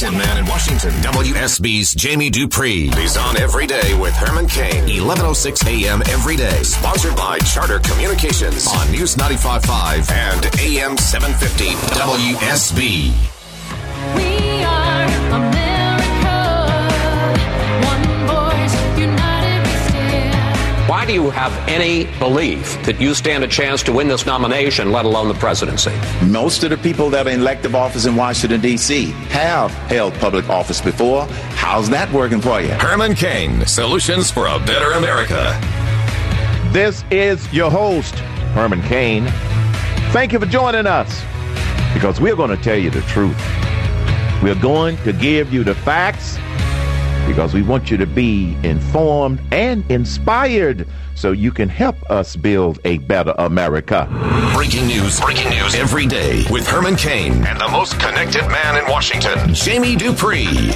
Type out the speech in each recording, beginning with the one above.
connected man in Washington, WSB's Jamie Dupree. He's on every day with Herman Cain, 1106 a.m. every day. Sponsored by Charter Communications on News 95.5 and AM 750 WSB. We are Why do you have any belief that you stand a chance to win this nomination, let alone the presidency? Most of the people that are in elective office in Washington, D.C. have held public office before. How's that working for you? Herman Cain, solutions for a better America. This is your host, Herman Cain. Thank you for joining us because we're going to tell you the truth. We're going to give you the facts because we want you to be informed and inspired so you can help us build a better America. Breaking news, breaking news every day with Herman Cain and the most connected man in Washington, Jamie Dupree.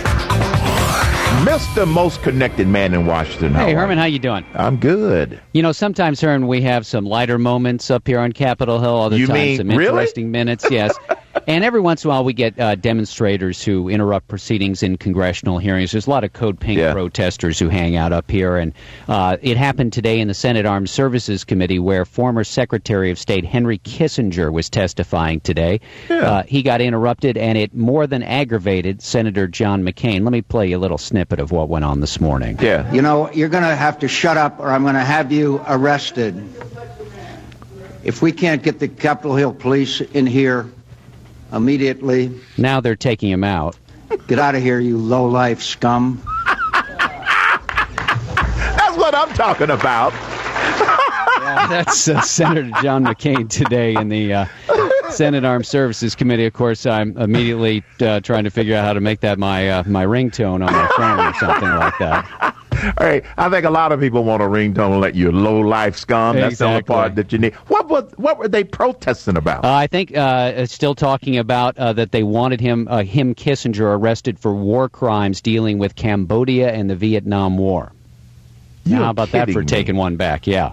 Mr. Most Connected Man in Washington. how Hey Herman, how you doing? I'm good. You know, sometimes Herman, we have some lighter moments up here on Capitol Hill. Other You times, mean- some really? interesting minutes. Yes. And every once in a while, we get uh, demonstrators who interrupt proceedings in congressional hearings. There's a lot of Code Pink Yeah. protesters who hang out up here. And uh, it happened today in the Senate Armed Services Committee where former Secretary of State Henry Kissinger was testifying today. Uh, he got interrupted, and it more than aggravated Senator John McCain. Let me play you a little snippet of what went on this morning. Yeah. You know, you're going to have to shut up or I'm going to have you arrested. If we can't get the Capitol Hill police in here immediately, Now they're taking him out. get out of here, you low-life scum. That's what I'm talking about. That's uh, Senator John McCain today in the uh, Senate Armed Services Committee. Of course, I'm immediately uh, trying to figure out how to make that my uh, my ringtone on my phone or something like that. All right, I think a lot of people want a ringtone to let you low life scum. That's the only part that you need. What was what were they protesting about? Uh, I think uh, still talking about uh, that they wanted him uh, him Kissinger arrested for war crimes dealing with Cambodia and the Vietnam War. You're Now, how about that for me. taking one back? Yeah.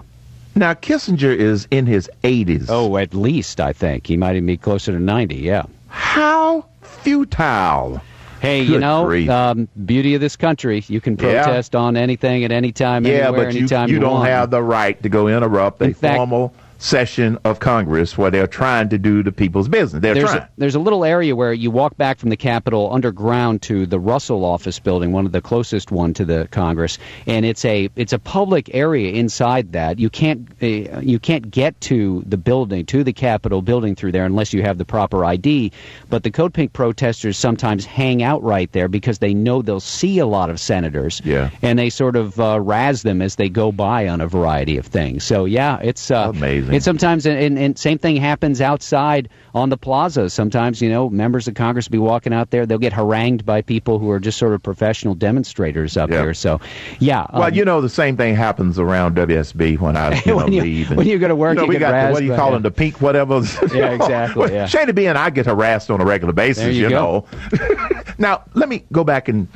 Now Kissinger is in his 80s. Oh, at least I think he might even be closer to ninety. Yeah. how futile! Hey, you know, um, beauty of this country. You can Yeah. protest on anything at any time, Yeah, anywhere, but you, anytime you don't want. have the right to go interrupt a In fact- formal session of Congress where they're trying to do the people's business. They're There's trying. a, there's a little area where you walk back from the Capitol underground to the Russell office building, one of the closest one to the Congress, and it's a it's a public area inside that. You can't uh, you can't get to the building to the Capitol building through there unless you have the proper ID. But the Code Pink protesters sometimes hang out right there because they know they'll see a lot of senators, Yeah. and they sort of uh, razz them as they go by on a variety of things. So yeah, it's uh, Amazing. It's sometimes and, and, and same thing happens outside on the plaza. Sometimes you know members of Congress will be walking out there, they'll get harangued by people who are just sort of professional demonstrators up Yeah. here. So yeah, Well, um, you know, the same thing happens around WSB when I you know, When you- leave. and- when you go to work, you, know, you we get got the, what do you call yeah. them, the pink whatever. Yeah, exactly, yeah. Shady B and I get harassed on a regular basis, There you know. now, let me go back and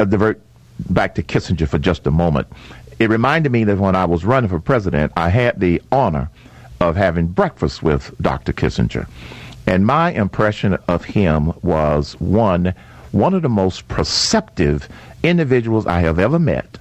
uh, divert back to Kissinger for just a moment. It reminded me that when I was running for president, I had the honor of having breakfast with Dr. Kissinger. And my impression of him was one, one of the most perceptive individuals I have ever met.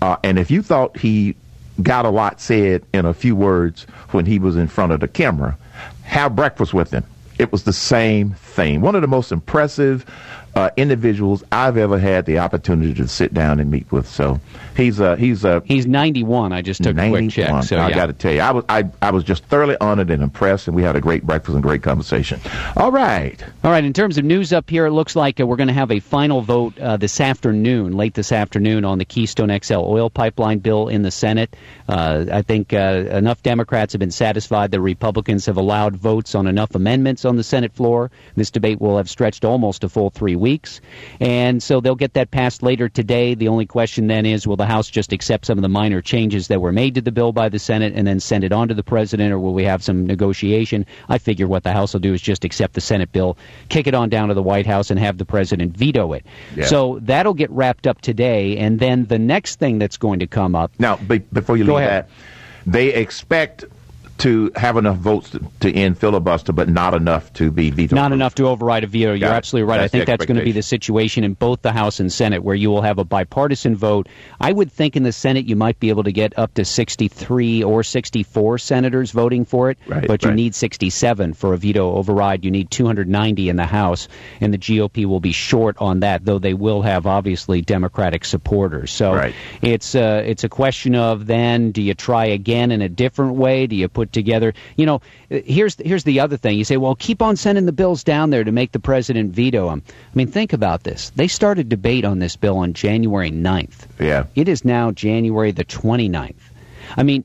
Uh, and if you thought he got a lot said in a few words when he was in front of the camera, have breakfast with him. It was the same thing. One of the most impressive uh, individuals I've ever had the opportunity to sit down and meet with. So he's a he's a he's 91. I just took a quick check. 91. So I got to tell you, I was I, I was just thoroughly honored and impressed, and we had a great breakfast and great conversation. All right, All right, in terms of news up here, it looks like uh, we're going to have a final vote uh, this afternoon, late this afternoon, on the Keystone XL oil pipeline bill in the Senate. Uh, I think uh, enough Democrats have been satisfied that Republicans have allowed votes on enough amendments on the Senate floor. This debate will have stretched almost a full three weeks. And so they'll get that passed later today. The only question then is will the House just accept some of the minor changes that were made to the bill by the Senate and then send it on to the President, or will we have some negotiation? I figure what the House will do is just accept the Senate bill, kick it on down to the White House, and have the President veto it. Yeah. So that'll get wrapped up today. And then the next thing that's going to come up. now be, before you leave ahead. that, they expect to have enough votes to, to end filibuster, but not enough to be vetoed. Not enough to override a veto. You're Got absolutely right. I think that's going to be the situation in both the House and Senate, where you will have a bipartisan vote. I would think in the Senate you might be able to get up to 63 or 64 senators voting for it, Right, but you right. need 67 for a veto override. You need 290 in the House, and the GOP will be short on that, though they will have obviously Democratic supporters. So Right. it's uh, it's a question of then do you try again in a different way? Do you put together? You know, here's here's the other thing. You say, well, keep on sending the bills down there to make the president veto them. I mean, think about this. They started debate on this bill on January 9th. Yeah. It is now January the 29th. I mean,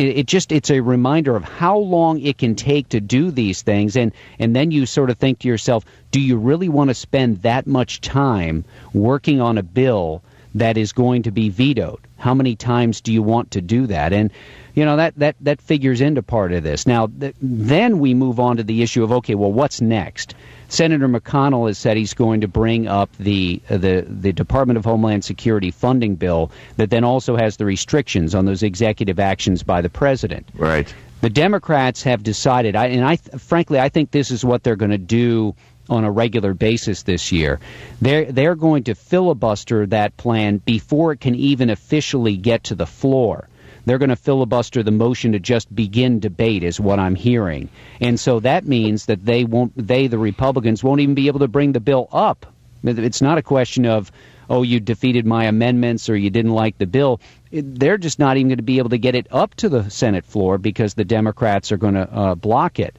it, it just it's a reminder of how long it can take to do these things and and then you sort of think to yourself do you really want to spend that much time working on a bill that is going to be vetoed how many times do you want to do that and you know that that that figures into part of this now th- then we move on to the issue of okay well what's next Senator McConnell has said he's going to bring up the the the Department of Homeland Security funding bill that then also has the restrictions on those executive actions by the president. Right. The Democrats have decided, I, and I frankly I think this is what they're going to do on a regular basis this year. They're they're going to filibuster that plan before it can even officially get to the floor. They're going to filibuster the motion to just begin debate, is what I'm hearing, and so that means that they won't. They, the Republicans, won't even be able to bring the bill up. It's not a question of oh, you defeated my amendments or you didn't like the bill. They're just not even going to be able to get it up to the Senate floor because the Democrats are going to uh, block it.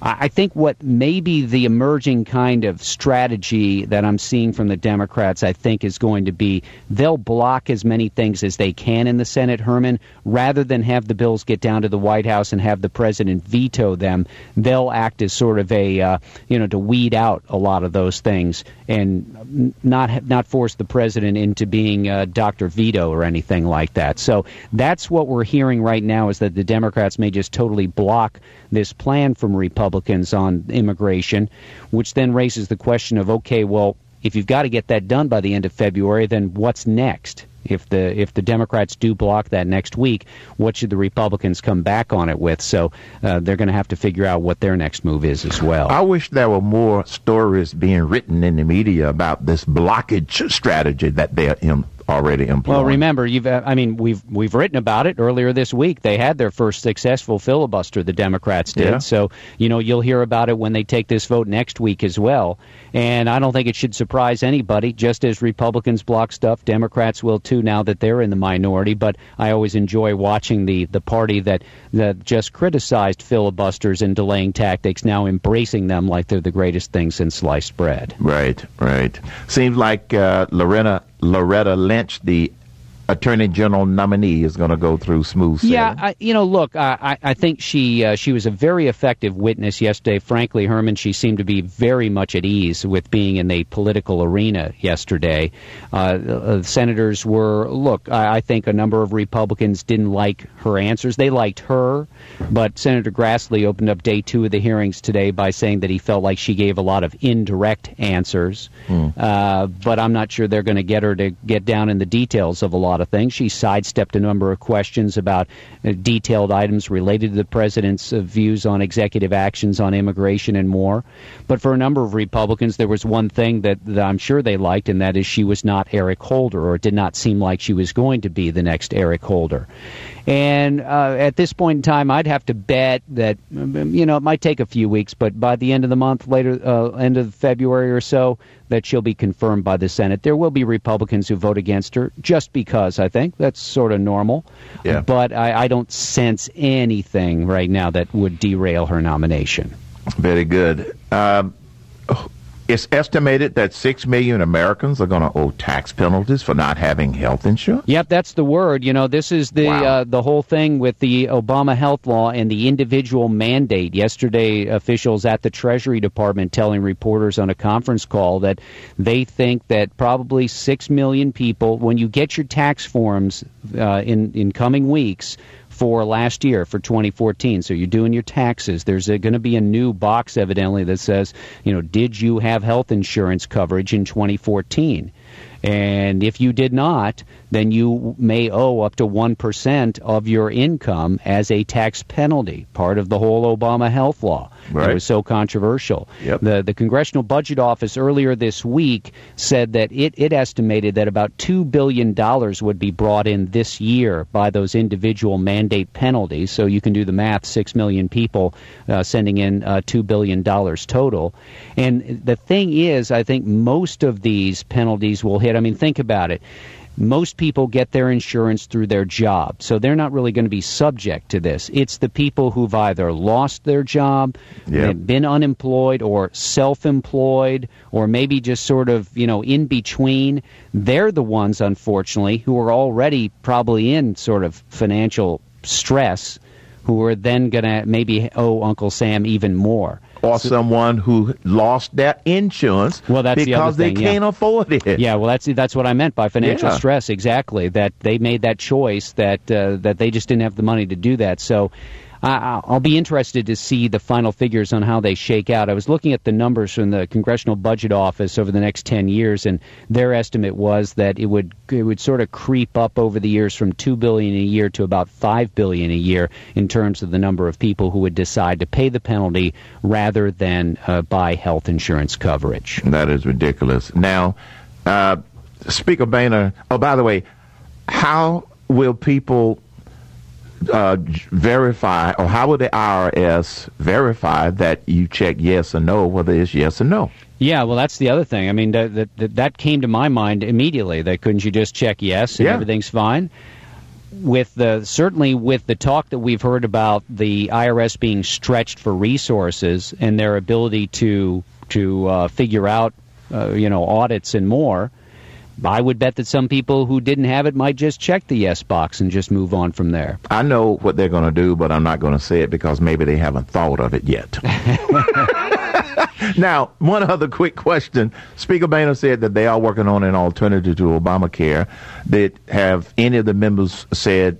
I think what maybe the emerging kind of strategy that I'm seeing from the Democrats, I think, is going to be they'll block as many things as they can in the Senate, Herman, rather than have the bills get down to the White House and have the president veto them. They'll act as sort of a, uh, you know, to weed out a lot of those things and not not force the president into being uh, Dr. Veto or anything like that. So that's what we're hearing right now is that the Democrats may just totally block this plan from Republicans on immigration, which then raises the question of okay, well, if you've got to get that done by the end of February, then what's next? If the if the Democrats do block that next week, what should the Republicans come back on it with? So uh, they're going to have to figure out what their next move is as well. I wish there were more stories being written in the media about this blockage strategy that they're in, already employing. Well, remember, you've uh, I mean, we've we've written about it earlier this week. They had their first successful filibuster. The Democrats did. Yeah. So you know you'll hear about it when they take this vote next week as well. And I don't think it should surprise anybody. Just as Republicans block stuff, Democrats will too. Now that they're in the minority, but I always enjoy watching the the party that that just criticized filibusters and delaying tactics now embracing them like they're the greatest thing since sliced bread. Right, right. Seems like uh, Loretta Loretta Lynch, the Attorney General nominee, is going to go through smooth sailing. Yeah, I, you know, look, I, I think she uh, she was a very effective witness yesterday. Frankly, Herman, she seemed to be very much at ease with being in the political arena yesterday. Uh, uh, senators were, look, I, I think a number of Republicans didn't like her answers. They liked her, but Senator Grassley opened up day two of the hearings today by saying that he felt like she gave a lot of indirect answers. Uh, but I'm not sure they're going to get her to get down in the details of a lot of things. She sidestepped a number of questions about uh, detailed items related to the president's uh, views on executive actions on immigration and more. But for a number of Republicans, there was one thing that, that I'm sure they liked, and that is she was not Eric Holder, or it did not seem like she was going to be the next Eric Holder. And uh, at this point in time, I'd have to bet that um, you know it might take a few weeks, but by the end of the month, later uh, end of February or so, that she'll be confirmed by the Senate. There will be Republicans who vote against her, just because I think that's sort of normal. Yeah. But I, I don't sense anything right now that would derail her nomination. Very good. Um, it's estimated that six million Americans are going to owe tax penalties for not having health insurance. Yep, that's the word. You know, this is the Wow. uh, the whole thing with the Obama health law and the individual mandate. Yesterday, officials at the Treasury Department telling reporters on a conference call that they think that probably six million people, when you get your tax forms uh, in in coming weeks. For last year, for 2014, so you're doing your taxes. There's going to be a new box, evidently, that says, you know, did you have health insurance coverage in 2014? And if you did not, then you may owe up to 1% of your income as a tax penalty, part of the whole Obama health law. Right. It was so controversial. Yep. The, the Congressional Budget Office earlier this week said that it, it estimated that about $2 billion would be brought in this year by those individual mandate penalties. So you can do the math 6 million people uh, sending in uh, $2 billion total. And the thing is, I think most of these penalties will hit. I mean, think about it most people get their insurance through their job, so they're not really going to be subject to this. It's the people who've either lost their job, Yep. been unemployed, or self-employed, or maybe just sort of you know in between. They're the ones, unfortunately, who are already probably in sort of financial stress, who are then going to maybe owe Uncle Sam even more. Or someone who lost their insurance Well, that's the because they thing, yeah. can't afford it. Yeah, well, that's that's what I meant by financial Yeah. stress. Exactly that they made that choice that uh, that they just didn't have the money to do that. So. I I'll be interested to see the final figures on how they shake out. I was looking at the numbers from the Congressional Budget Office over the next 10 years, and their estimate was that it would it would sort of creep up over the years from 2 billion a year to about 5 billion a year in terms of the number of people who would decide to pay the penalty rather than uh, buy health insurance coverage. That is ridiculous. Now, uh, Speaker Boehner, oh, by the way, how will people uh, verify, or how will the IRS verify that you check yes or no, whether it's yes or no? Yeah, well, that's the other thing. I mean, that that, that, came to my mind immediately. That couldn't you just check yes and Yeah. everything's fine? With the certainly with the talk that we've heard about the IRS being stretched for resources and their ability to to uh, figure out uh, you know audits and more, I would bet that some people who didn't have it might just check the yes box and just move on from there. I know what they're going to do, but I'm not going to say it because maybe they haven't thought of it yet. now, one other quick question. Speaker Boehner said that they are working on an alternative to Obamacare. Did have any of the members said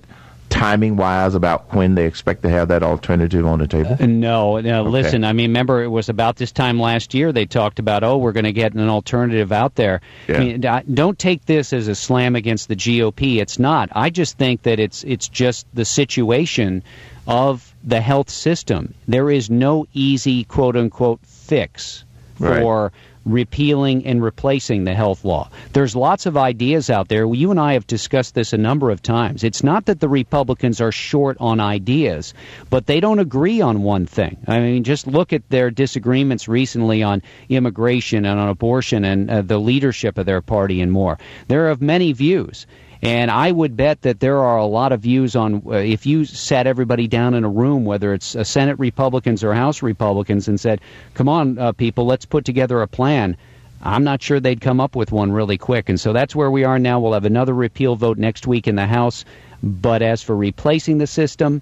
timing wise about when they expect to have that alternative on the table? Uh, no, no. Listen, I mean, remember it was about this time last year they talked about, oh, we're going to get an alternative out there. Yeah. I mean, don't take this as a slam against the GOP. It's not. I just think that it's it's just the situation of the health system. There is no easy quote unquote fix Right. Repealing and replacing the health law. There's lots of ideas out there. You and I have discussed this a number of times. It's not that the Republicans are short on ideas, but they don't agree on one thing. I mean, just look at their disagreements recently on immigration and on abortion and uh, the leadership of their party and more. They're of many views. And I would bet that there are a lot of views on uh, if you sat everybody down in a room, whether it's uh, Senate Republicans or House Republicans, and said, "Come on, uh, people, let's put together a plan." I'm not sure they'd come up with one really quick. And so that's where we are now. We'll have another repeal vote next week in the House. But as for replacing the system,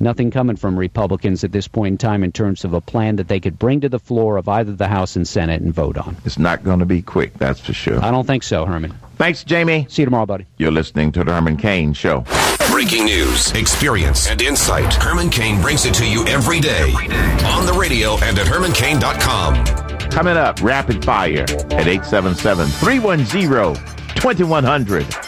nothing coming from Republicans at this point in time in terms of a plan that they could bring to the floor of either the House and Senate and vote on. It's not going to be quick, that's for sure. I don't think so, Herman. Thanks, Jamie. See you tomorrow, buddy. You're listening to the Herman Cain Show. Breaking news, experience, and insight. Herman Cain brings it to you every day on the radio and at hermancain.com. Coming up, rapid fire at 877 310 2100.